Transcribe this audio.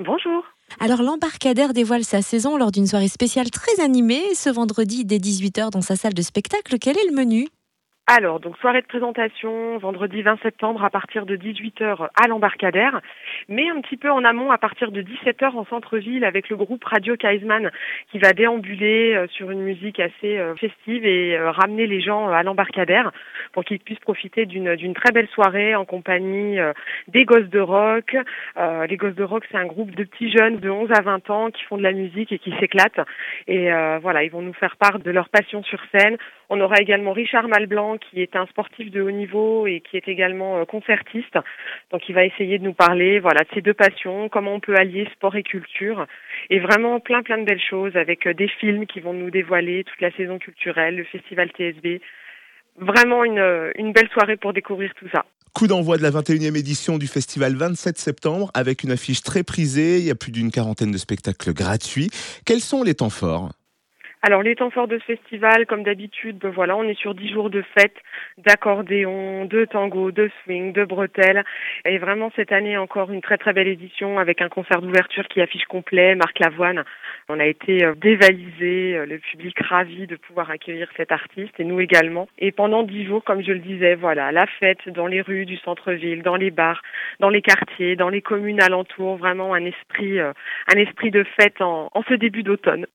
Bonjour. Alors l'embarcadère dévoile sa saison lors d'une soirée spéciale très animée ce vendredi dès 18h dans sa salle de spectacle. Quel est le menu? Alors, donc soirée de présentation vendredi 20 septembre à partir de 18h à l'embarcadère, mais un petit peu en amont à partir de 17h en centre-ville avec le groupe Radio Kaisman qui va déambuler euh, sur une musique assez euh, festive et euh, ramener les gens à l'embarcadère pour qu'ils puissent profiter d'une d'une très belle soirée en compagnie des Gosses de Rock. les Gosses de Rock, c'est un groupe de petits jeunes de 11 à 20 ans qui font de la musique et qui s'éclatent. Et voilà, ils vont nous faire part de leur passion sur scène. On aura également Richard Malblanc qui est un sportif de haut niveau et qui est également euh, concertiste. Donc il va essayer de nous parler voilà de ces deux passions, comment on peut allier sport et culture et vraiment plein plein de belles choses avec euh, des films qui vont nous dévoiler toute la saison culturelle, le festival TSB. Vraiment une, une belle soirée pour découvrir tout ça. Coup d'envoi de la 21e édition du festival 27 septembre avec une affiche très prisée, il y a plus d'une quarantaine de spectacles gratuits. Quels sont les temps forts? Alors les temps forts de ce festival, comme d'habitude, ben voilà, on est sur dix jours de fête, d'accordéon, de tango, de swing, de bretelles. Et vraiment cette année encore une très très belle édition avec un concert d'ouverture qui affiche complet, Marc Lavoine. On a été euh, dévalisé, euh, le public ravi de pouvoir accueillir cet artiste et nous également. Et pendant dix jours, comme je le disais, voilà, la fête dans les rues du centre-ville, dans les bars, dans les quartiers, dans les communes alentours, vraiment un esprit, euh, un esprit de fête en, en ce début d'automne.